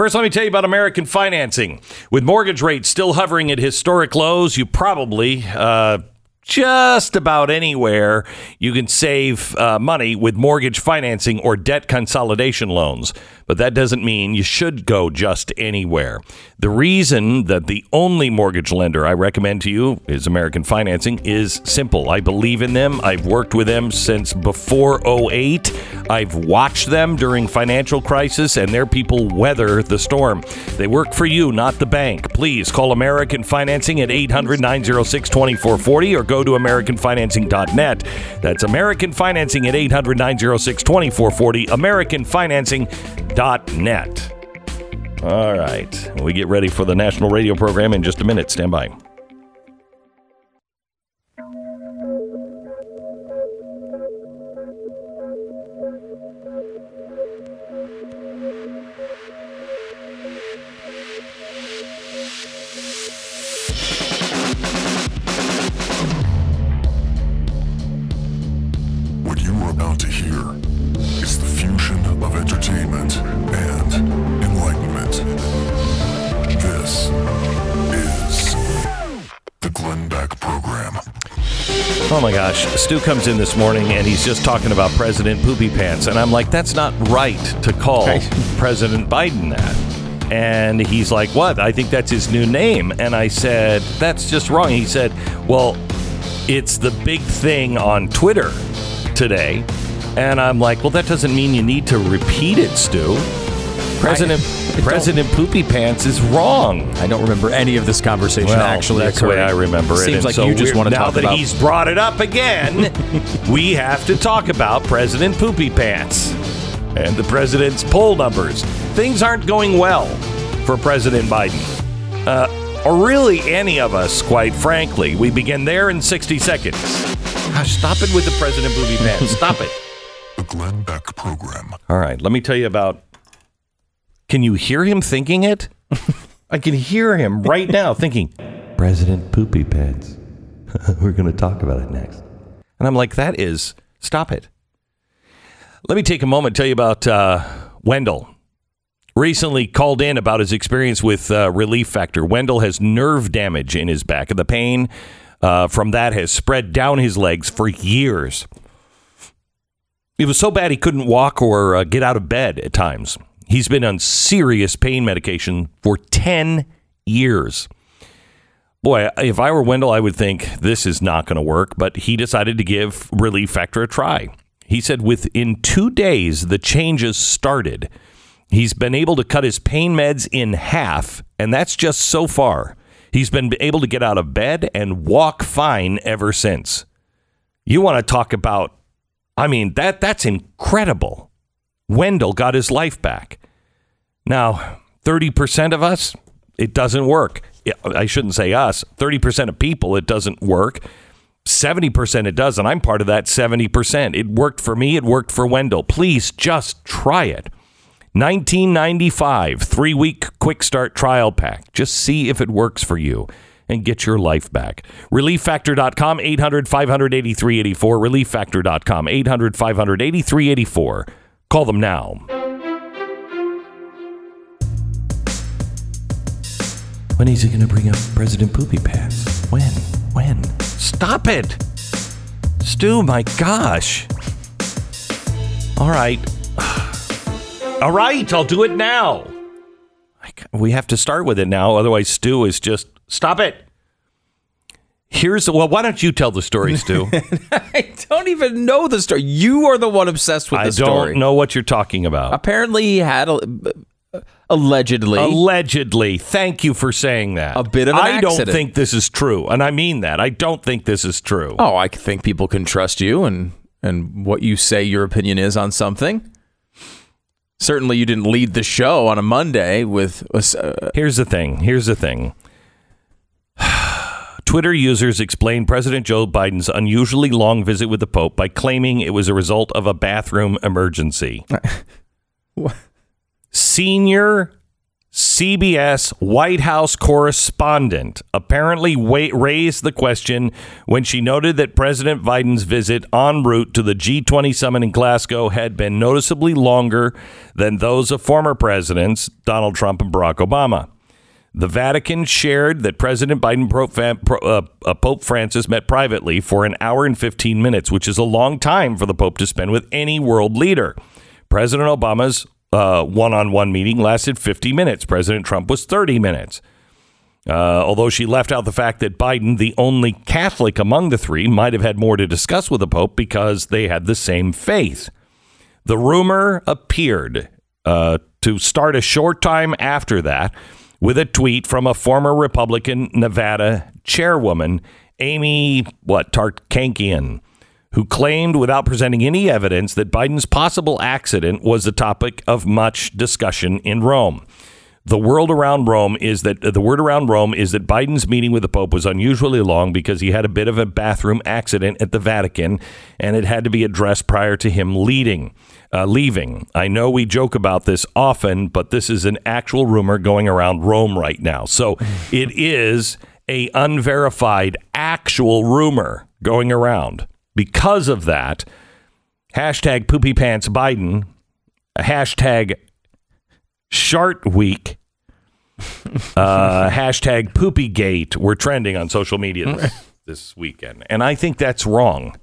First, let me tell you about American financing. With mortgage rates still hovering at historic lows, you probably uh, just about anywhere you can save uh, money with mortgage financing or debt consolidation loans. But that doesn't mean you should go just anywhere. The reason that the only mortgage lender I recommend to you is American Financing is simple. I believe in them. I've worked with them since before 08. I've watched them during financial crisis and their people weather the storm. They work for you, not the bank. Please call American Financing at 800 906 2440 or go to AmericanFinancing.net. That's American Financing at 800 906 2440. AmericanFinancing.net. All right. We get ready for the national radio program in just a minute. Stand by. This is the Glenn Beck Program. Oh my gosh. Stu comes in this morning and he's just talking about President Poopy Pants. And I'm like, that's not right to call President Biden that. And he's like, what? I think that's his new name. And I said, that's just wrong. He said, well, it's the big thing on Twitter today. And I'm like, well, that doesn't mean you need to repeat it, Stu. President President Poopy Pants is wrong. I don't remember any of this conversation Well, actually that's the way I remember it. Seems And like so you just we're- want to now talk that about. he's brought it up again. we have to talk about President Poopy Pants and the president's poll numbers. Things aren't going well for President Biden, uh, or really any of us, quite frankly. We begin there in 60 seconds. Gosh, stop it with the President Poopy Pants. Stop it. The Glenn Beck Program. All right, let me tell you about. Can you hear him thinking it? I can hear him right now thinking, President Poopy Pants. We're going to talk about it next. And I'm like, that is, stop it. Let me take a moment to tell you about uh, Wendell. Recently called in about his experience with uh, Relief Factor. Wendell has nerve damage in his back, and the pain uh, from that has spread down his legs for years. It was so bad he couldn't walk or uh, get out of bed at times. He's been on serious pain medication for 10 years. Boy, if I were Wendell, I would think this is not going to work, but he decided to give Relief Factor a try. He said within two days, the changes started. He's been able to cut his pain meds in half, and that's just so far. He's been able to get out of bed and walk fine ever since. You want to talk about I mean, that that's incredible. Wendell got his life back. Now, 30% of us, it doesn't work. I shouldn't say us. 30% of people, it doesn't work. 70% it does, and I'm part of that 70%. It worked for me, it worked for Wendell. Please just try it. 1995, three week quick start trial pack. Just see if it works for you and get your life back. ReliefFactor.com, 800 583 84. ReliefFactor.com, 800 583 84. Call them now. When is he going to bring up President Poopy Pants? When? When? Stop it! Stu, my gosh. All right. All right, I'll do it now. We have to start with it now, otherwise, Stu is just stop it. Here's well, why don't you tell the story, Stu? I don't even know the story. You are the one obsessed with I the story. I don't know what you're talking about. Apparently, he had a, allegedly. Allegedly, thank you for saying that. A bit of an I don't think this is true, and I mean that. I don't think this is true. oh, I think people can trust you and and what you say your opinion is on something. Certainly, you didn't lead the show on a Monday with. Uh, Here's the thing. Here's the thing. Twitter users explained President Joe Biden's unusually long visit with the Pope by claiming it was a result of a bathroom emergency. What? Senior CBS White House correspondent apparently wa- raised the question when she noted that President Biden's visit en route to the G20 summit in Glasgow had been noticeably longer than those of former presidents Donald Trump and Barack Obama. The Vatican shared that President Biden uh, uh, Pope Francis met privately for an hour and 15 minutes, which is a long time for the Pope to spend with any world leader. President Obama's one on one meeting lasted 50 minutes. President Trump was 30 minutes. Uh, although she left out the fact that Biden, the only Catholic among the three, might have had more to discuss with the Pope because they had the same faith. The rumor appeared uh, to start a short time after that with a tweet from a former Republican Nevada chairwoman, Amy, what, Tarkanian, who claimed without presenting any evidence that Biden's possible accident was the topic of much discussion in Rome. The world around Rome is that the word around Rome is that Biden's meeting with the Pope was unusually long because he had a bit of a bathroom accident at the Vatican and it had to be addressed prior to him leading uh, leaving. I know we joke about this often, but this is an actual rumor going around Rome right now. So it is a unverified actual rumor going around. Because of that, hashtag poopy pants Biden, hashtag shart week, uh, hashtag poopygate were trending on social media this, this weekend. And I think that's wrong.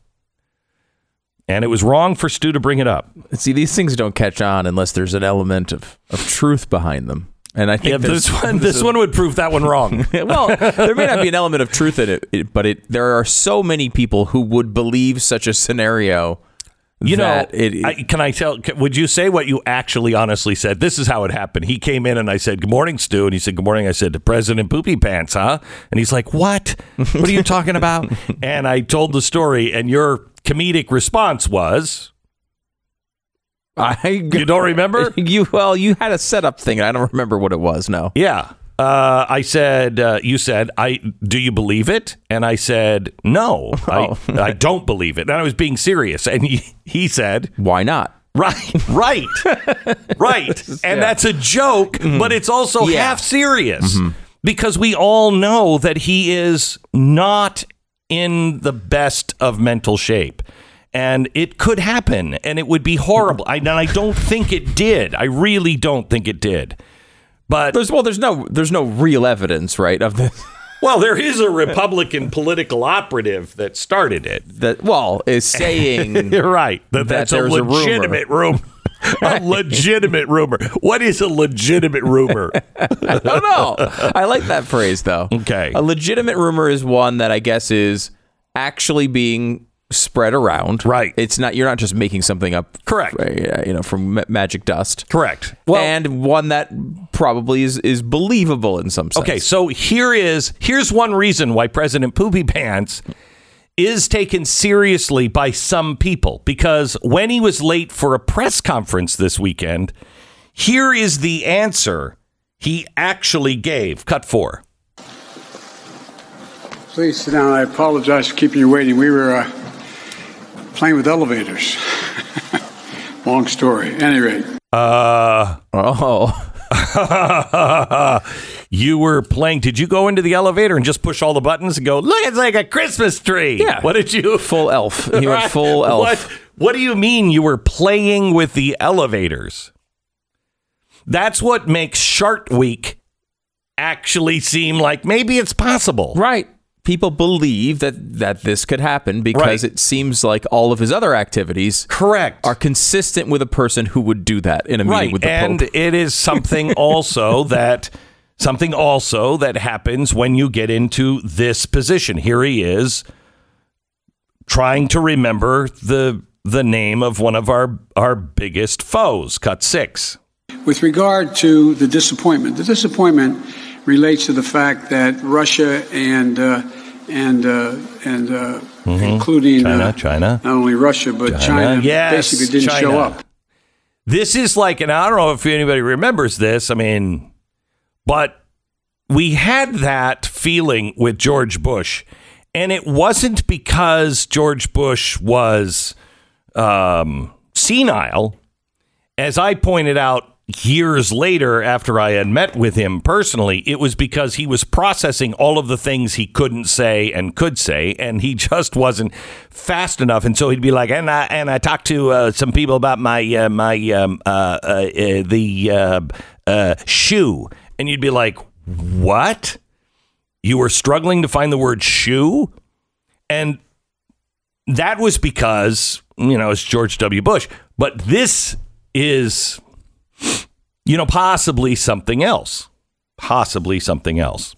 And it was wrong for Stu to bring it up. See, these things don't catch on unless there's an element of, of truth behind them. And I think yeah, this one this one would prove that one wrong. well, there may not be an element of truth in it, but it there are so many people who would believe such a scenario. You know, it, I, can I tell? Would you say what you actually honestly said? This is how it happened. He came in and I said, "Good morning, Stu," and he said, "Good morning." I said, "To "President Poopy Pants, huh?" And he's like, "What? What are you talking about?" and I told the story, and your comedic response was, I you don't remember? You well, you had a setup thing. I don't remember what it was. No. Yeah. Uh, I said, uh, you said, I do you believe it? And I said, no, oh. I, I don't believe it. And I was being serious. And he, he said, why not? Right, right, right. And yeah. that's a joke, mm-hmm. but it's also yeah. half serious mm-hmm. because we all know that he is not in the best of mental shape and it could happen and it would be horrible I, and i don't think it did i really don't think it did but there's well there's no there's no real evidence right of this well there is a republican political operative that started it that well is saying you're right that, that that's a legitimate a rumor. a legitimate rumor. What is a legitimate rumor? I don't know. I like that phrase though. Okay. A legitimate rumor is one that I guess is actually being spread around. Right. It's not you're not just making something up. Correct. Uh, you know, from magic dust. Correct. Well, and one that probably is is believable in some sense. Okay, so here is here's one reason why President Poopy Pants is taken seriously by some people because when he was late for a press conference this weekend, here is the answer he actually gave. Cut four. Please sit down. I apologize for keeping you waiting. We were uh, playing with elevators. Long story. At any rate. Uh oh. you were playing. Did you go into the elevator and just push all the buttons and go, look, it's like a Christmas tree? Yeah. What did you? Full elf. You went full elf. What, what do you mean you were playing with the elevators? That's what makes Shark Week actually seem like maybe it's possible. Right people believe that that this could happen because right. it seems like all of his other activities correct are consistent with a person who would do that in a right. meeting with the and Pope. it is something also that something also that happens when you get into this position. Here he is trying to remember the the name of one of our our biggest foes, cut 6. With regard to the disappointment, the disappointment relates to the fact that Russia and uh, and uh, and uh, mm-hmm. including China, uh, China, not only Russia but China, China yes, basically didn't China. show up. This is like, and I don't know if anybody remembers this. I mean, but we had that feeling with George Bush, and it wasn't because George Bush was um, senile, as I pointed out years later, after I had met with him personally, it was because he was processing all of the things he couldn't say and could say, and he just wasn't fast enough. And so he'd be like, "And I and I talked to uh, some people about my uh, my um, uh, uh, uh, the uh, shoe," and you'd be like, "What? You were struggling to find the word shoe?" And that was because, you know, it's George W. Bush. But this is, you know, possibly something else. Possibly something else.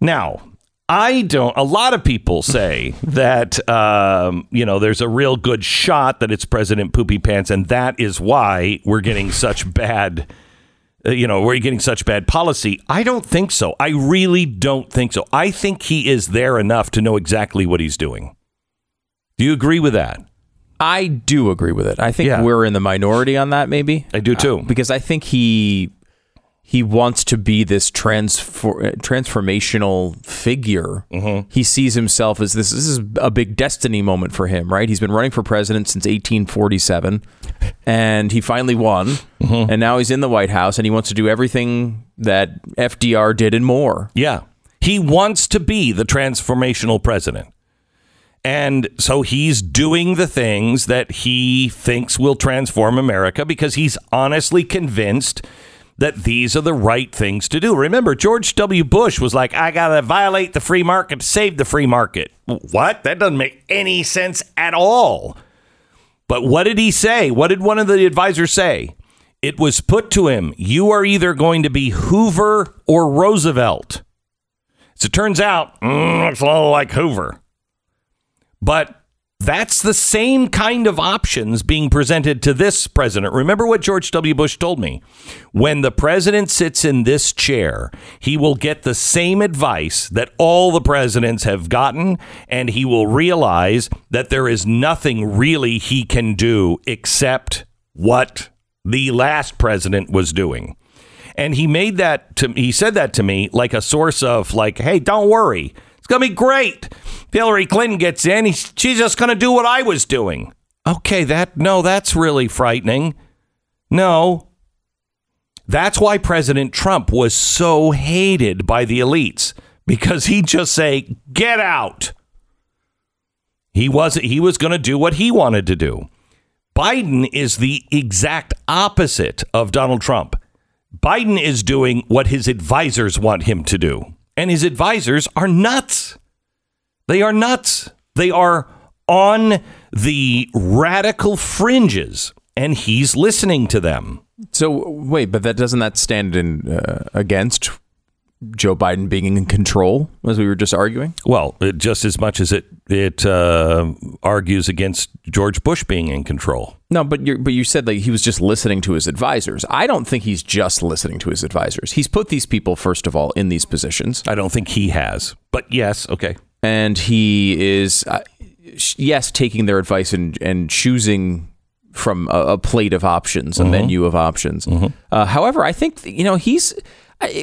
Now, I don't, a lot of people say that, um, you know, there's a real good shot that it's President Poopy Pants, and that is why we're getting such bad uh, you know, we're getting such bad policy. I don't think so. I really don't think so. I think he is there enough to know exactly what he's doing. Do you agree with that? I do agree with it. I think Yeah. we're in the minority on that, maybe. I do too. because I think he he wants to be this transfor- uh, transformational figure. Mm-hmm. He sees himself as this. This is a big destiny moment for him, right? He's been running for president since 1847, and he finally won. Mm-hmm. And now he's in the White House, and he wants to do everything that FDR did and more. Yeah. He wants to be the transformational president. And so he's doing the things that he thinks will transform America because he's honestly convinced that these are the right things to do. Remember, George W. Bush was like, I got to violate the free market to save the free market. What? That doesn't make any sense at all. But what did he say? What did one of the advisors say? It was put to him, you are either going to be Hoover or Roosevelt. As it turns out, mm, looks a little like Hoover. But that's the same kind of options being presented to this president. Remember what George W. Bush told me? When the president sits in this chair, he will get the same advice that all the presidents have gotten, and he will realize that there is nothing really he can do except what the last president was doing. And he made that to he said that to me like a source of like, hey, don't worry. It's gonna be great. Hillary Clinton gets in, he's, she's just gonna do what I was doing. Okay, that no, that's really frightening. No. That's why President Trump was so hated by the elites because he'd just say, "Get out." He was he was going to do what he wanted to do. Biden is the exact opposite of Donald Trump. Biden is doing what his advisors want him to do. And his advisors are nuts. They are nuts. They are on the radical fringes, and he's listening to them. So wait, but that doesn't that stand in uh, against Joe Biden being in control, as we were just arguing? Well, it, just as much as it it uh, argues against George Bush being in control. No, but you but you said like he was just listening to his advisors. I don't think he's just listening to his advisors. He's put these people first of all in these positions, I don't think he has, but yes, okay. and he is uh, sh- yes taking their advice and and choosing from a, a plate of options, a menu of options. Uh, however, I think you know he's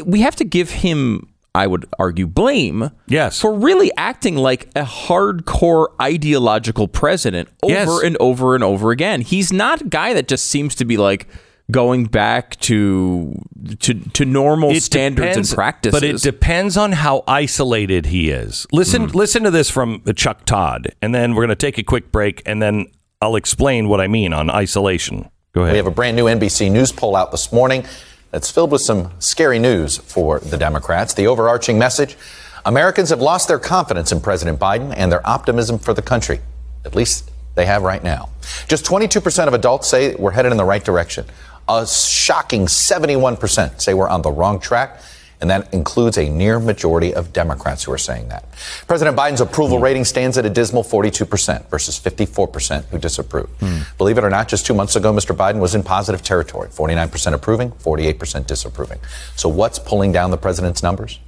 we have to give him. I would argue blame Yes. for really acting like a hardcore ideological president over Yes. and over and over again. He's not a guy that just seems to be like going back to to to normal It standards depends- and practices. But it depends on how isolated he is. Listen, hmm. listen to this from Chuck Todd, and then we're going to take a quick break, and then I'll explain what I mean on isolation. Go ahead. We have a brand new NBC News poll out this morning that's filled with some scary news for the Democrats. The overarching message Americans have lost their confidence in President Biden and their optimism for the country. At least they have right now. Just 22% of adults say we're headed in the right direction. A shocking 71% say we're on the wrong track. And that includes a near majority of Democrats who are saying that. President Biden's approval hmm. rating stands at a dismal 42% versus 54% who disapprove. Hmm. Believe it or not, just two months ago, Mr. Biden was in positive territory 49% approving, 48% disapproving. So, what's pulling down the president's numbers?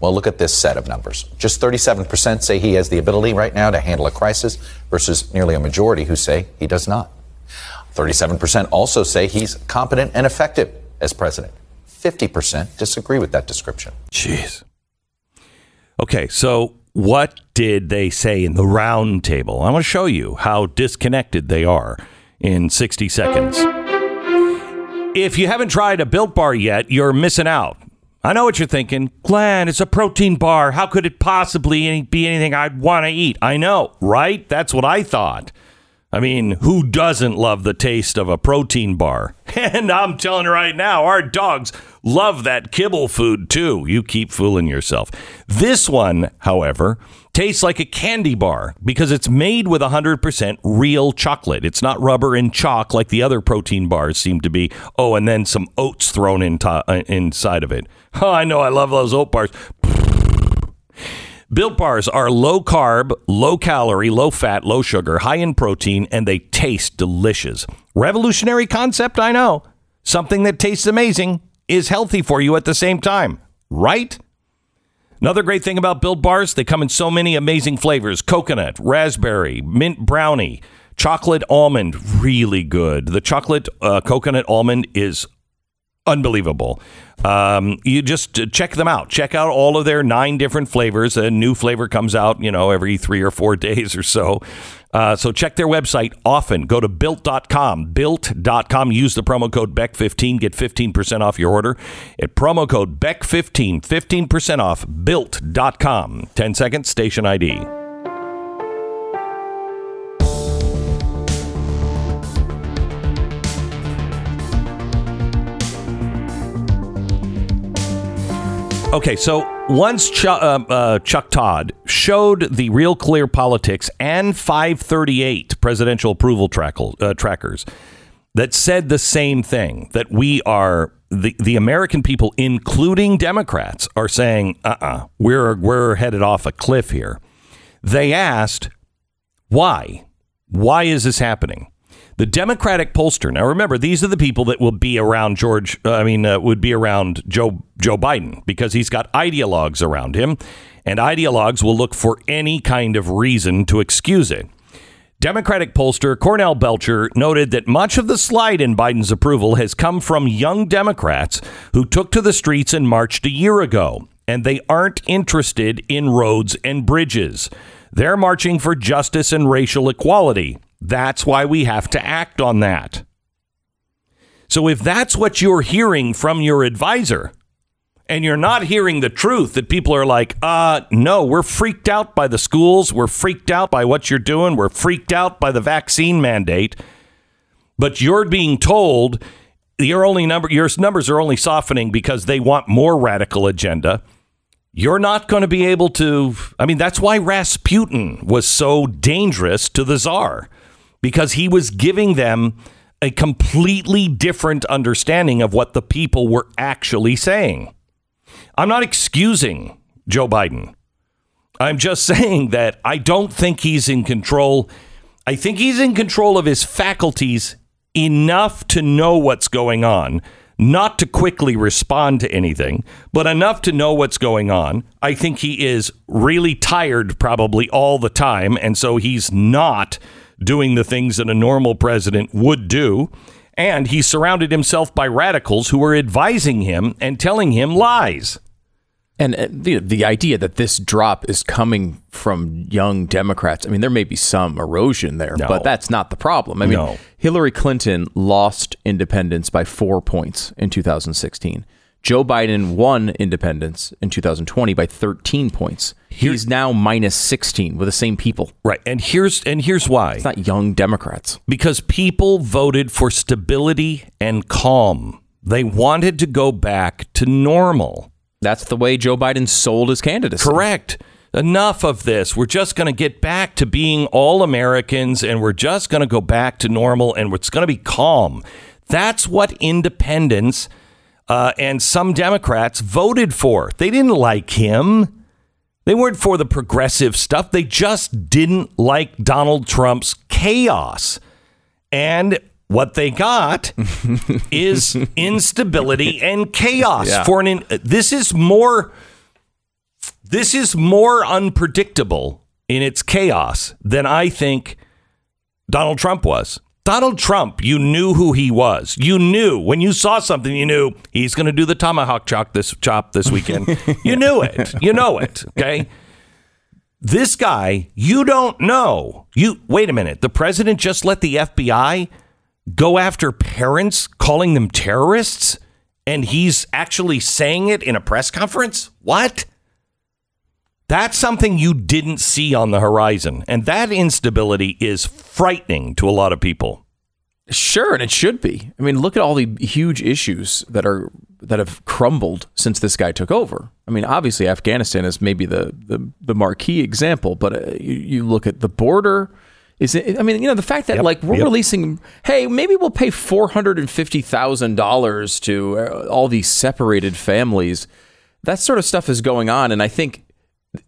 Well, look at this set of numbers. Just 37% say he has the ability right now to handle a crisis versus nearly a majority who say he does not. 37% also say he's competent and effective as president. 50% disagree with that description. Jeez. Okay, so what did they say in the round table? I want to show you how disconnected they are in 60 seconds. If you haven't tried a Built Bar yet, you're missing out. I know what you're thinking. Glenn, it's a protein bar. How could it possibly be anything I'd want to eat? I know, right? That's what I thought. I mean, who doesn't love the taste of a protein bar? And I'm telling you right now, our dogs love that kibble food too. You keep fooling yourself. This one, however, tastes like a candy bar because it's made with 100% real chocolate. It's not rubber and chalk like the other protein bars seem to be. Oh, and then some oats thrown in to- uh, inside of it. Oh, I know. I love those oat bars. Built bars are low carb, low calorie, low fat, low sugar, high in protein, and they taste delicious. Revolutionary concept, I know. Something that tastes amazing is healthy for you at the same time, right? Another great thing about Built Bars, they come in so many amazing flavors coconut, raspberry, mint brownie, chocolate almond, really good. The chocolate uh, coconut almond is unbelievable. Um, you just check them out. Check out all of their nine different flavors. A new flavor comes out, you know, every three or four days or so. Uh, so check their website often. Go to built.com, built.com. Use the promo code BECK15. Get 15% off your order at promo code BECK15. 15% off built.com. 10 seconds, station ID. Okay, so once Ch- uh, uh, Chuck Todd showed the Real Clear Politics and 538 presidential approval trackle, uh, trackers that said the same thing that we are the, the American people, including Democrats, are saying, uh uh-uh, uh, we are we're headed off a cliff here. They asked, why? Why is this happening? The Democratic pollster. Now, remember, these are the people that will be around George. Uh, I mean, uh, would be around Joe Joe Biden because he's got ideologues around him, and ideologues will look for any kind of reason to excuse it. Democratic pollster Cornell Belcher noted that much of the slide in Biden's approval has come from young Democrats who took to the streets and marched a year ago, and they aren't interested in roads and bridges. They're marching for justice and racial equality. That's why we have to act on that. So if that's what you're hearing from your advisor, and you're not hearing the truth that people are like, uh, no, we're freaked out by the schools. We're freaked out by what you're doing. We're freaked out by the vaccine mandate. But you're being told your only number your numbers are only softening because they want more radical agenda. You're not going to be able to I mean that's why Rasputin was so dangerous to the czar because he was giving them a completely different understanding of what the people were actually saying. I'm not excusing Joe Biden. I'm just saying that I don't think he's in control. I think he's in control of his faculties enough to know what's going on, not to quickly respond to anything, but enough to know what's going on. I think he is really tired probably all the time. And so he's not doing the things that a normal president would do. And he surrounded himself by radicals who were advising him and telling him lies. And uh, the the idea that this drop is coming from young Democrats, I mean, there may be some erosion there, No. but that's not the problem. I mean, No. Hillary Clinton lost independence by four points in 2016. Joe Biden won independence in 2020 by 13 points. He's now minus 16 with the same people. Right. And here's and here's why. It's not young Democrats. because people voted for stability and calm. They wanted to go back to normal. That's the way Joe Biden sold his candidacy. Correct. Enough of this. We're just going to get back to being all Americans and we're just going to go back to normal and it's going to be calm. That's what independence uh, and some Democrats voted for. They didn't like him. They weren't for the progressive stuff. They just didn't like Donald Trump's chaos. And what they got is instability and chaos Yeah. for an in, this is more this is more unpredictable in its chaos than I think Donald Trump was. Donald Trump, you knew who he was. You knew when you saw something, you knew he's going to do the tomahawk chop this chop this weekend. you knew it. You know it. Okay. This guy, you don't know. You wait a minute. The president just let the FBI go after parents, calling them terrorists, and he's actually saying it in a press conference? What? That's something you didn't see on the horizon. And that instability is frightening to a lot of people. Sure, and it should be. I mean, look at all the huge issues that are that have crumbled since this guy took over. I mean, obviously Afghanistan is maybe the the, the marquee example, but uh, you, you look at the border. Is it? I mean, you know, the fact that Yep, like we're yep. releasing, hey, maybe we'll pay four hundred and fifty thousand dollars to uh, all these separated families. That sort of stuff is going on, and I think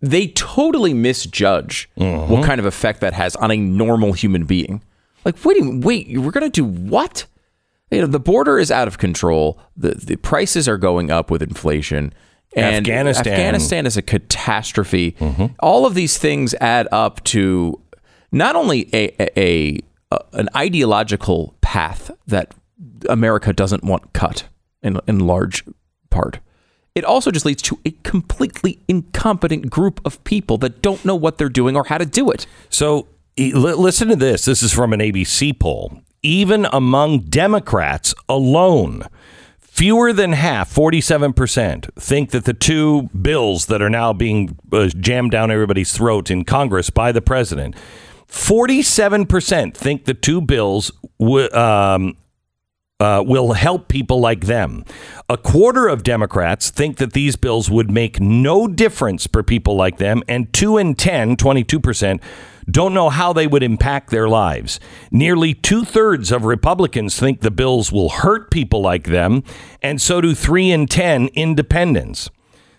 they totally misjudge Mm-hmm. what kind of effect that has on a normal human being. Like, wait, a minute, wait, we're gonna do what? You know, the border is out of control. The the prices are going up with inflation. And Afghanistan. Mm-hmm. Afghanistan is a catastrophe. All of these things add up to not only a, a, a, a an ideological path that America doesn't want cut in in large part. It also just leads to a completely incompetent group of people that don't know what they're doing or how to do it. So listen to this. This is from an ABC poll. Even among Democrats alone, fewer than half, 47%, think that the two bills that are now being uh, jammed down everybody's throat in Congress by the president, 47% think the two bills w- um, uh, will help people like them. A quarter of Democrats think that these bills would make no difference for people like them, and 2 in 10, 22%, don't know how they would impact their lives. Nearly two thirds of Republicans think the bills will hurt people like them, and so do 3 in 10 independents.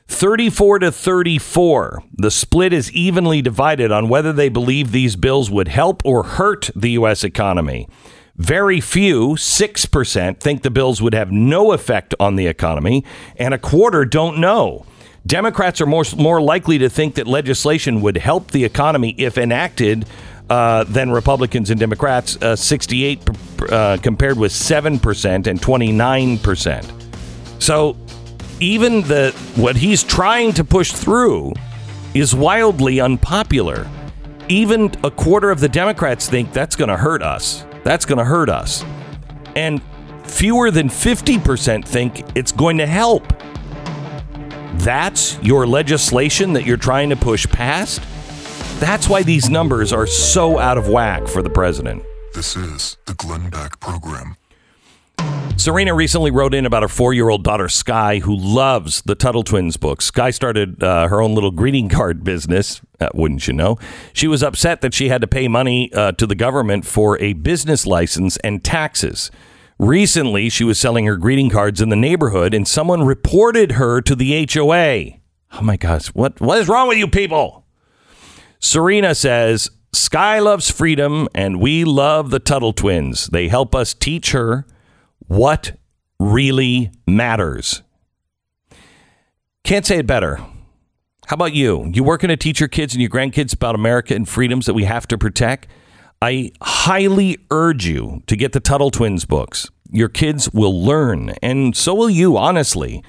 34 to 34. The split is evenly divided on whether they believe these bills would help or hurt the U.S. economy. Very few, 6%, think the bills would have no effect on the economy, and a quarter don't know. Democrats are more, more likely to think that legislation would help the economy if enacted uh, than Republicans and Democrats, uh, 68 uh, compared with 7% and 29%. So even the what he's trying to push through is wildly unpopular. Even a quarter of the Democrats think that's going to hurt us. That's going to hurt us. And fewer than 50% think it's going to help. That's your legislation that you're trying to push past? That's why these numbers are so out of whack for the president. This is the Glenn Beck Program. Serena recently wrote in about her four year old daughter, Sky, who loves the Tuttle Twins books. Sky started uh, her own little greeting card business, uh, wouldn't you know? She was upset that she had to pay money uh, to the government for a business license and taxes. Recently, she was selling her greeting cards in the neighborhood, and someone reported her to the HOA. Oh my gosh, what, what is wrong with you people? Serena says, Sky loves freedom, and we love the Tuttle twins. They help us teach her what really matters. Can't say it better. How about you? You working to teach your kids and your grandkids about America and freedoms that we have to protect? I highly urge you to get the Tuttle Twins books. Your kids will learn, and so will you, honestly.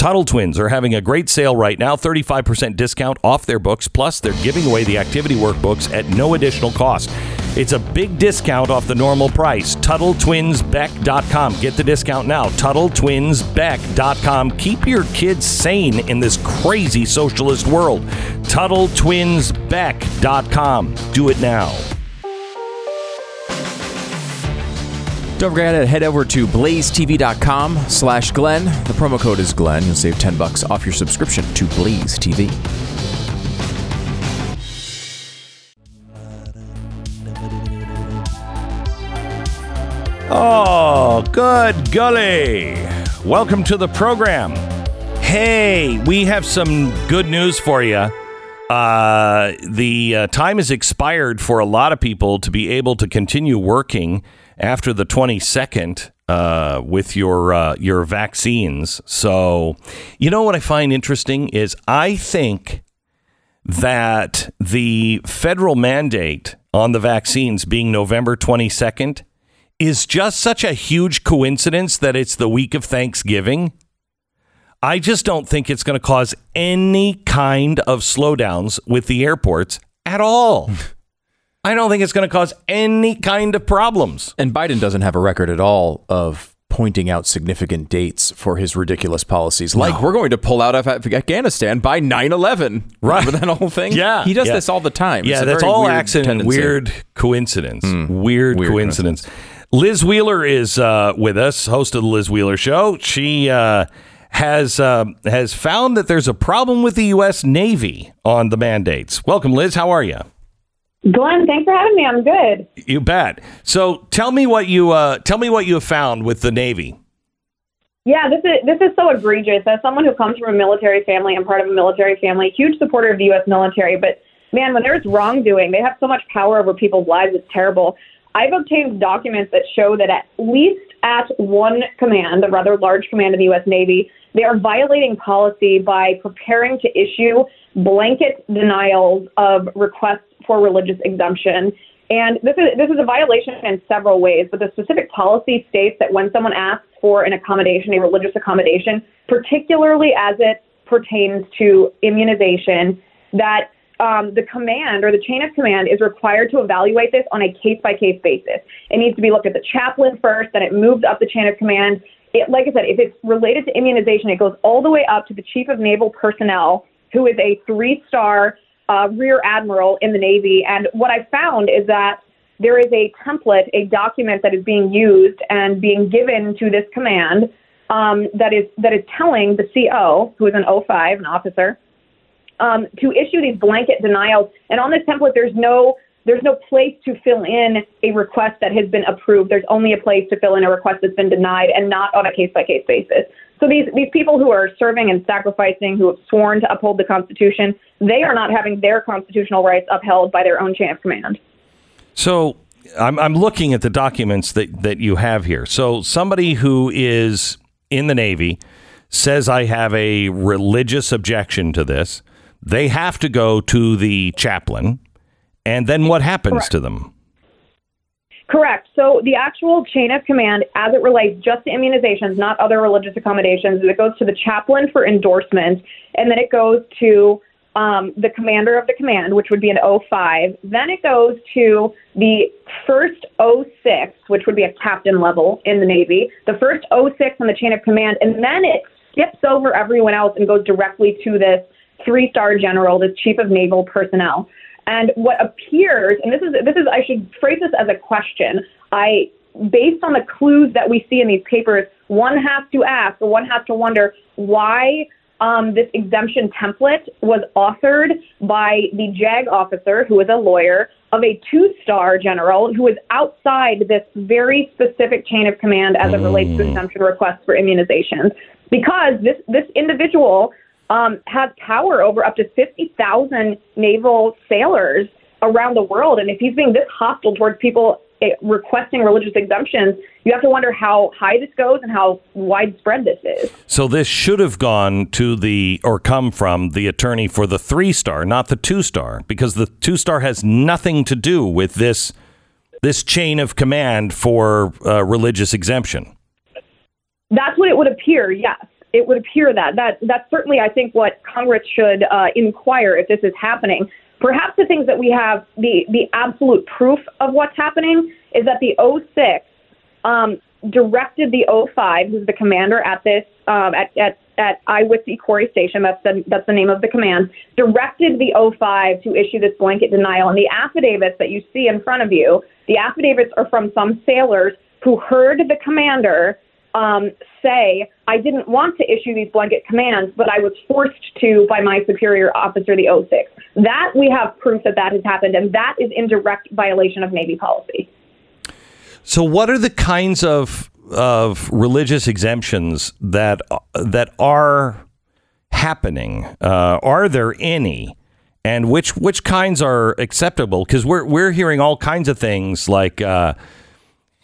Tuttle Twins are having a great sale right now 35% discount off their books, plus they're giving away the activity workbooks at no additional cost. It's a big discount off the normal price. TuttleTwinsBeck.com. Get the discount now. TuttleTwinsBeck.com. Keep your kids sane in this crazy socialist world. TuttleTwinsBeck.com. Do it now. Don't forget to head over to blazetv.com slash Glenn. The promo code is Glenn. You'll save 10 bucks off your subscription to Blaze TV. Oh, good golly. Welcome to the program. Hey, we have some good news for you. Uh, the uh, time has expired for a lot of people to be able to continue working after the 22nd uh, with your uh, your vaccines. So, you know what I find interesting is I think that the federal mandate on the vaccines being November 22nd is just such a huge coincidence that it's the week of Thanksgiving. I just don't think it's going to cause any kind of slowdowns with the airports at all. I don't think it's going to cause any kind of problems. And Biden doesn't have a record at all of pointing out significant dates for his ridiculous policies. Like, we're going to pull out of Afghanistan by 9 11. Right. Remember that whole thing? Yeah, He does yeah. this all the time. Yeah, that's all weird accident, weird coincidence. Weird, Weird coincidence. Liz Wheeler is uh, with us, host of the Liz Wheeler Show. She uh, has uh, has found that there's a problem with the U.S. Navy on the mandates. Welcome, Liz. How are you? Glenn, thanks for having me. I'm good. You bet. So tell me what you uh, tell me what you have found with the Navy. Yeah, this is this is so egregious. As someone who comes from a military family, I'm part of a military family, huge supporter of the U.S. military. But man, when there's wrongdoing, they have so much power over people's lives. It's terrible. I've obtained documents that show that at least at one command, a rather large command of the U.S. Navy, they are violating policy by preparing to issue blanket denials of requests for religious exemption. And this is this is a violation in several ways, but the specific policy states that when someone asks for an accommodation, a religious accommodation, particularly as it pertains to immunization, that um, the command or the chain of command is required to evaluate this on a case by case basis. It needs to be looked at the chaplain first, then it moves up the chain of command. It, like I said, if it's related to immunization, it goes all the way up to the chief of naval personnel, who is a three star uh, rear admiral in the Navy. And what I found is that there is a template, a document that is being used and being given to this command um, that is that is telling the CO, who is an O5, an officer, um, to issue these blanket denials. And on this template, there's no there's no place to fill in a request that has been approved. There's only a place to fill in a request that's been denied, and not on a case by case basis. So these these people who are serving and sacrificing, who have sworn to uphold the Constitution, they are not having their constitutional rights upheld by their own chain of command. So I'm, I'm looking at the documents that, that you have here. So somebody who is in the Navy says, I have a religious objection to this. They have to go to the chaplain. And then what happens to them? Correct. So the actual chain of command, as it relates just to immunizations, not other religious accommodations, it goes to the chaplain for endorsement, and then it goes to um, the commander of the command, which would be an 05. Then it goes to the first 06, which would be a captain level in the Navy, the first 06 in the chain of command, and then it skips over everyone else and goes directly to this three star general, this chief of naval personnel. And what appears, and this is this is I should phrase this as a question. I based on the clues that we see in these papers, one has to ask or one has to wonder why um, this exemption template was authored by the JAG officer, who is a lawyer, of a two star general who is outside this very specific chain of command as it relates to exemption requests for immunizations. Because this, this individual um, has power over up to 50,000 naval sailors around the world. And if he's being this hostile towards people eh, requesting religious exemptions, you have to wonder how high this goes and how widespread this is. So this should have gone to the or come from the attorney for the three star, not the two star, because the two star has nothing to do with this this chain of command for uh, religious exemption. That's what it would appear, yes. It would appear that. that that's certainly, I think, what Congress should uh, inquire if this is happening. Perhaps the things that we have, the, the absolute proof of what's happening is that the 06 um, directed the 05, who's the commander at this, um, at, at, at Iwitsi Quarry Station, that's the, that's the name of the command, directed the 05 to issue this blanket denial. And the affidavits that you see in front of you, the affidavits are from some sailors who heard the commander um, say, I didn't want to issue these blanket commands, but I was forced to by my superior officer, the O6. That we have proof that that has happened, and that is in direct violation of Navy policy. So, what are the kinds of of religious exemptions that that are happening? Uh, are there any? And which which kinds are acceptable? Because we're we're hearing all kinds of things like. Uh,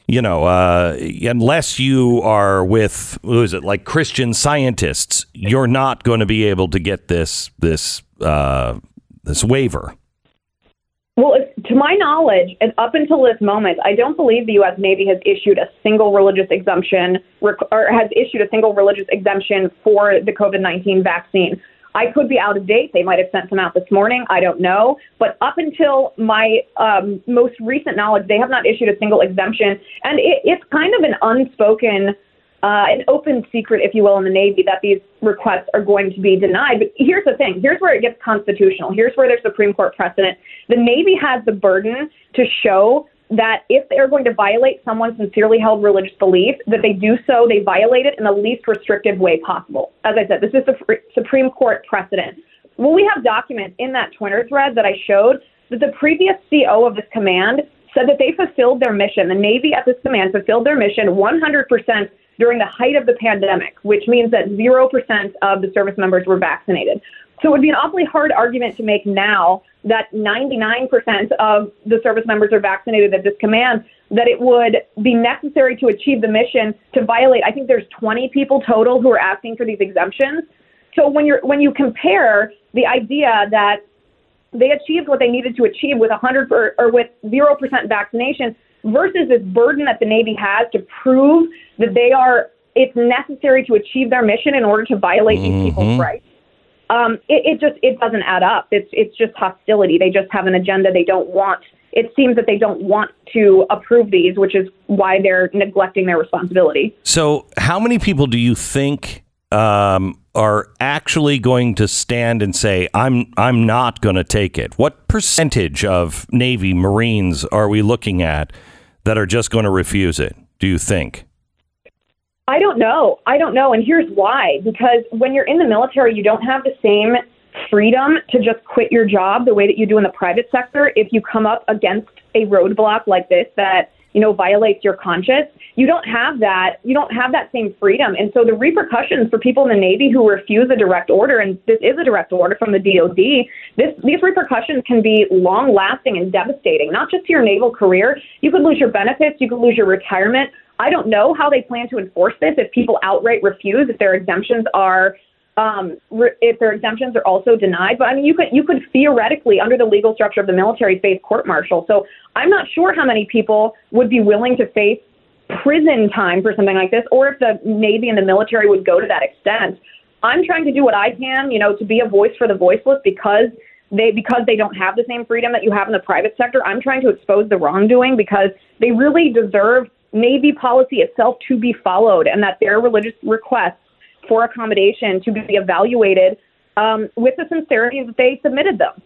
you know, uh, unless you are with who is it like Christian scientists, you're not going to be able to get this this uh, this waiver. Well, to my knowledge, and up until this moment, I don't believe the U.S. Navy has issued a single religious exemption or has issued a single religious exemption for the COVID 19 vaccine. I could be out of date. They might have sent some out this morning. I don't know. But up until my um, most recent knowledge, they have not issued a single exemption. And it, it's kind of an unspoken, uh, an open secret, if you will, in the Navy that these requests are going to be denied. But here's the thing here's where it gets constitutional. Here's where there's Supreme Court precedent. The Navy has the burden to show that if they're going to violate someone's sincerely held religious belief, that they do so, they violate it in the least restrictive way possible. As I said, this is the Supreme Court precedent. Well, we have documents in that Twitter thread that I showed that the previous CO of this command said that they fulfilled their mission. The Navy at this command fulfilled their mission 100% during the height of the pandemic, which means that 0% of the service members were vaccinated. So it would be an awfully hard argument to make now that 99% of the service members are vaccinated at this command, that it would be necessary to achieve the mission to violate. I think there's 20 people total who are asking for these exemptions. So when you're when you compare the idea that they achieved what they needed to achieve with 100 or, or with 0% vaccination versus this burden that the Navy has to prove that they are it's necessary to achieve their mission in order to violate mm-hmm. these people's rights um, it, it just it doesn't add up. It's it's just hostility. They just have an agenda. They don't want. It seems that they don't want to approve these, which is why they're neglecting their responsibility. So, how many people do you think um, are actually going to stand and say, "I'm I'm not going to take it"? What percentage of Navy Marines are we looking at that are just going to refuse it? Do you think? I don't know. I don't know. And here's why. Because when you're in the military, you don't have the same freedom to just quit your job the way that you do in the private sector if you come up against a roadblock like this that you know violates your conscience you don't have that you don't have that same freedom and so the repercussions for people in the navy who refuse a direct order and this is a direct order from the DoD this these repercussions can be long lasting and devastating not just to your naval career you could lose your benefits you could lose your retirement I don't know how they plan to enforce this if people outright refuse, if their exemptions are um, if their exemptions are also denied. But I mean, you could you could theoretically, under the legal structure of the military, face court martial. So I'm not sure how many people would be willing to face prison time for something like this, or if the Navy and the military would go to that extent. I'm trying to do what I can, you know, to be a voice for the voiceless because they because they don't have the same freedom that you have in the private sector. I'm trying to expose the wrongdoing because they really deserve Navy policy itself to be followed and that their religious requests for accommodation to be evaluated um, with the sincerity that they submitted them.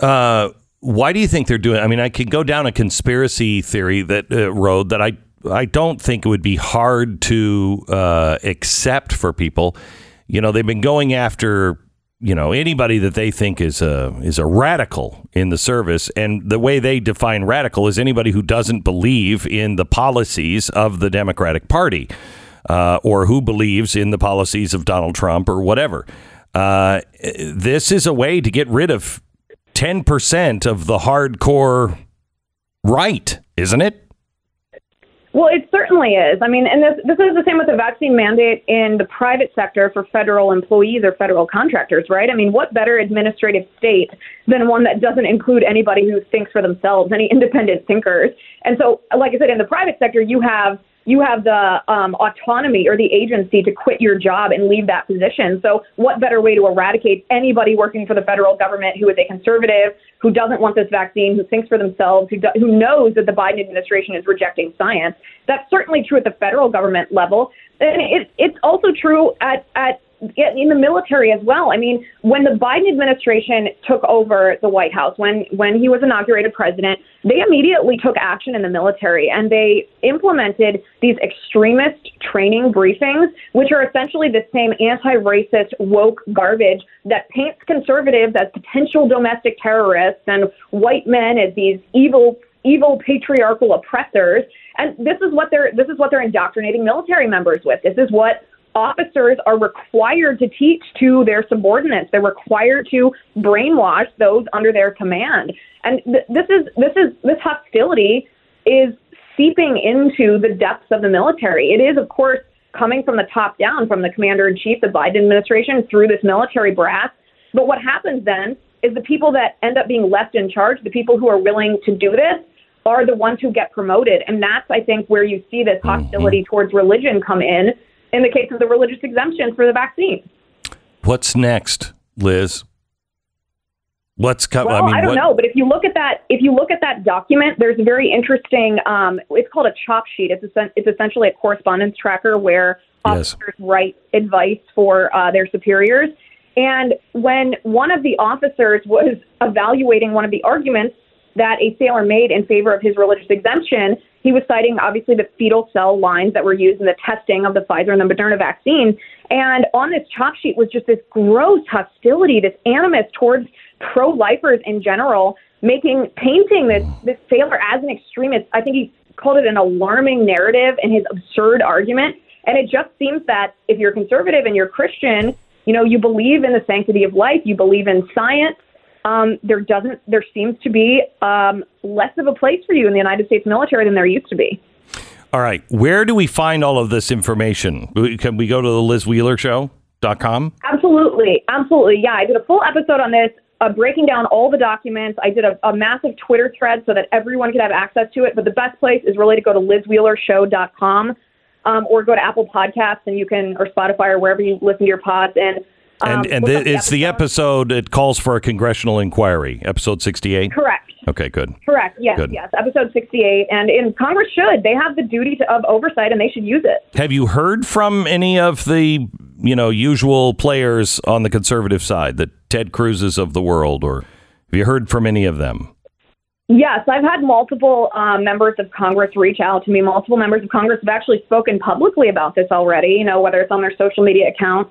Uh, why do you think they're doing? I mean, I could go down a conspiracy theory that uh, road that I I don't think it would be hard to uh, accept for people. You know, they've been going after you know anybody that they think is a is a radical in the service and the way they define radical is anybody who doesn't believe in the policies of the Democratic Party uh, or who believes in the policies of Donald Trump or whatever. Uh, this is a way to get rid of ten percent of the hardcore right, isn't it? Well, it certainly is. I mean, and this this is the same with the vaccine mandate in the private sector for federal employees or federal contractors, right? I mean, what better administrative state than one that doesn't include anybody who thinks for themselves, any independent thinkers? And so, like I said, in the private sector, you have you have the um, autonomy or the agency to quit your job and leave that position. So, what better way to eradicate anybody working for the federal government who is a conservative, who doesn't want this vaccine, who thinks for themselves, who, do, who knows that the Biden administration is rejecting science? That's certainly true at the federal government level. And it, it's also true at, at in the military as well. I mean, when the Biden administration took over the White House, when when he was inaugurated president, they immediately took action in the military and they implemented these extremist training briefings, which are essentially the same anti-racist woke garbage that paints conservatives as potential domestic terrorists and white men as these evil evil patriarchal oppressors. And this is what they're this is what they're indoctrinating military members with. This is what officers are required to teach to their subordinates. They're required to brainwash those under their command. And th- this is this is this hostility is seeping into the depths of the military. It is, of course, coming from the top down, from the commander in chief, the Biden administration, through this military brass. But what happens then is the people that end up being left in charge, the people who are willing to do this, are the ones who get promoted. And that's, I think, where you see this hostility mm-hmm. towards religion come in in the case of the religious exemption for the vaccine. What's next, Liz? What's coming? Well, I mean, I don't what, know, but if you look at that, if you look at that document, there's a very interesting. Um, it's called a chop sheet. It's essen- it's essentially a correspondence tracker where Yes. officers write advice for uh, their superiors. And when one of the officers was evaluating one of the arguments that a sailor made in favor of his religious exemption, he was citing obviously the fetal cell lines that were used in the testing of the Pfizer and the Moderna vaccine. And on this chop sheet was just this gross hostility, this animus towards pro-lifers in general, making painting this this sailor as an extremist. I think he called it an alarming narrative in his absurd argument. And it just seems that if you're conservative and you're Christian, you know, you believe in the sanctity of life, you believe in science. Um, there doesn't, there seems to be um, less of a place for you in the United States military than there used to be. All right. Where do we find all of this information? Can we go to the Liz Wheeler Show.com? Absolutely, absolutely. Yeah, I did a full episode on this, uh, breaking down all the documents. I did a, a massive Twitter thread so that everyone could have access to it. But the best place is really to go to lizwheelershow.com um, or go to Apple Podcasts and you can or Spotify or wherever you listen to your pods and. Um, And and look the, up it's the episode. It calls for a congressional inquiry. Episode sixty-eight. Correct. Okay, good. Correct. Yes. Good. Yes. Episode sixty-eight, and in Congress should they have the duty to, of oversight, and they should use it. Have you heard from any of the you know usual players on the conservative side, the Ted Cruz's of the world, or have you heard from any of them? Yes, I've had multiple um, members of Congress reach out to me. Multiple members of Congress have actually spoken publicly about this already. You know, whether it's on their social media accounts.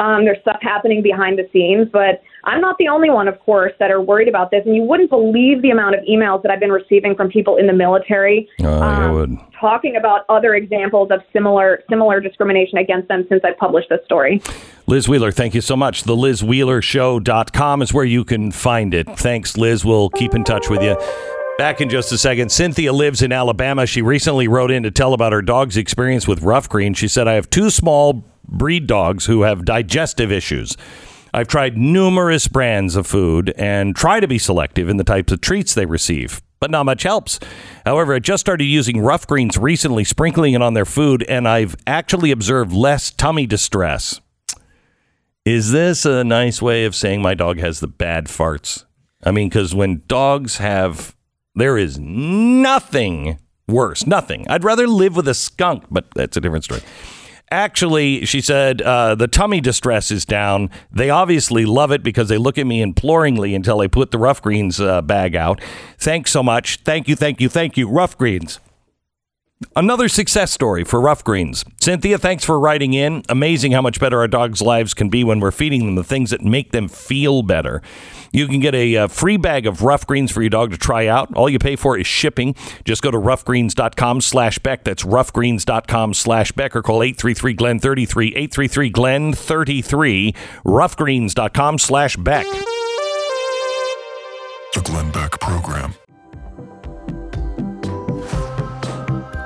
Um, there's stuff happening behind the scenes, but I'm not the only one, of course, that are worried about this. And you wouldn't believe the amount of emails that I've been receiving from people in the military I um, talking about other examples of similar similar discrimination against them since I published this story. Liz Wheeler, thank you so much. The Liz Wheeler LizWheelerShow.com is where you can find it. Thanks, Liz. We'll keep in touch with you. Back in just a second. Cynthia lives in Alabama. She recently wrote in to tell about her dog's experience with rough green. She said, I have two small breed dogs who have digestive issues. I've tried numerous brands of food and try to be selective in the types of treats they receive, but not much helps. However, I just started using rough greens recently, sprinkling it on their food, and I've actually observed less tummy distress. Is this a nice way of saying my dog has the bad farts? I mean, because when dogs have, there is nothing worse. Nothing. I'd rather live with a skunk, but that's a different story. Actually, she said uh, the tummy distress is down. They obviously love it because they look at me imploringly until I put the rough greens uh, bag out. Thanks so much. Thank you, thank you, thank you. Rough greens. Another success story for Rough Greens. Cynthia, thanks for writing in. Amazing how much better our dogs' lives can be when we're feeding them the things that make them feel better. You can get a, uh free bag of Rough Greens for your dog to try out. All you pay for is shipping. Just go to roughgreens.com slash Beck. That's roughgreens.com slash Beck or call 833-GLENN-33, 833-GLENN-33, roughgreens.com slash Beck. The Glenn Beck Program.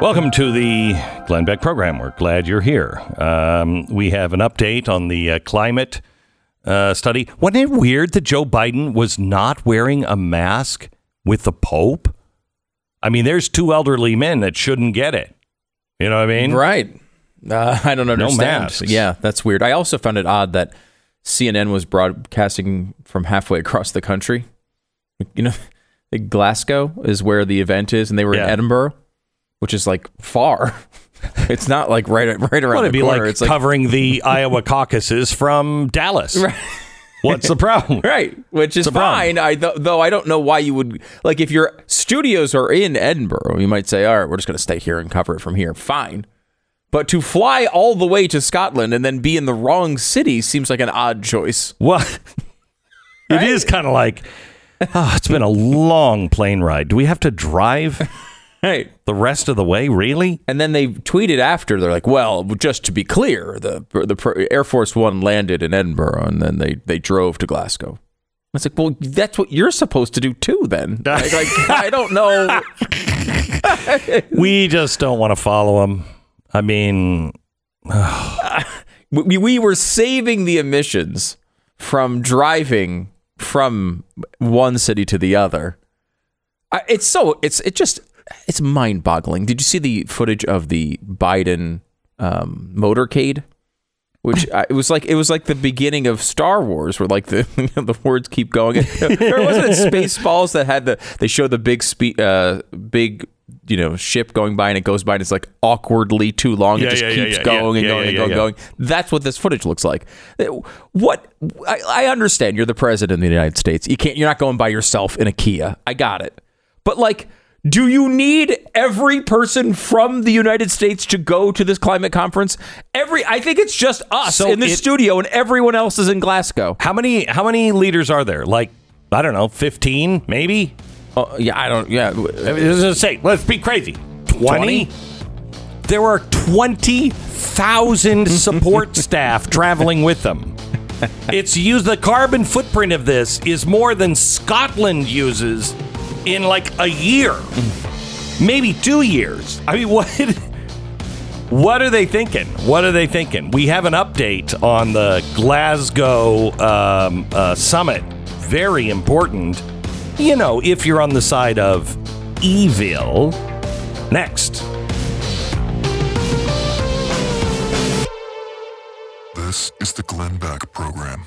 Welcome to the Glenn Beck program. We're glad you're here. Um, we have an update on the uh, climate uh, study. Wasn't it weird that Joe Biden was not wearing a mask with the Pope? I mean, there's two elderly men that shouldn't get it. You know what I mean? Right. Uh, I don't understand. masks. Yeah, that's weird. I also found it odd that CNN was broadcasting from halfway across the country. You know, Glasgow is where the event is, and they were Yeah. in Edinburgh, which is like far. it's not like right right around Well, it'd be corner. like it's like covering the Iowa caucuses from Dallas. Right. What's the problem? Right, which is It's a problem. fine. I th- though I don't know why you would like if your studios are in Edinburgh, you might say, "All right, we're just going to stay here and cover it from here." Fine. But to fly all the way to Scotland and then be in the wrong city seems like an odd choice. Well, it is kind of like, oh, it's been a long plane ride. Do we have to drive Right. the rest of the way? Really? And then they tweeted after they're like, "Well, just to be clear, the the Air Force 1 landed in Edinburgh and then they they drove to Glasgow." I was like, "Well, that's what you're supposed to do too then." Like, like, I don't know. We just don't want to follow them. I mean, we, we were saving the emissions from driving from one city to the other. I, it's so it's it just it's mind-boggling. Did you see the footage of the Biden um, motorcade? which I, it was like it was like the beginning of Star Wars, where like the you know, the words keep going. or wasn't it Spaceballs that had the they show the big spe- uh, big you know ship going by and it goes by and it's like awkwardly too long. Yeah, it just yeah, keeps yeah, going and going and yeah, going, yeah. going. That's what this footage looks like. What I, I understand, you're the president of the United States. You can't. You're not going by yourself in a Kia. I got it. But like, do you need every person from the United States to go to this climate conference? Every, I think it's just us So in the studio, and everyone else is in Glasgow. How many how many leaders are there? Like I don't know, fifteen maybe. Oh, yeah, I don't. Yeah, I mean, Let's say, let's be crazy. Twenty. There are twenty thousand support staff traveling with them. It's used. The carbon footprint of this is more than Scotland uses in like a year, maybe two years. I mean, what? What are they thinking? What are they thinking? We have an update on the Glasgow um, uh, summit. Very important. You know, if you're on the side of evil. Next. This is the Glenn Beck Program.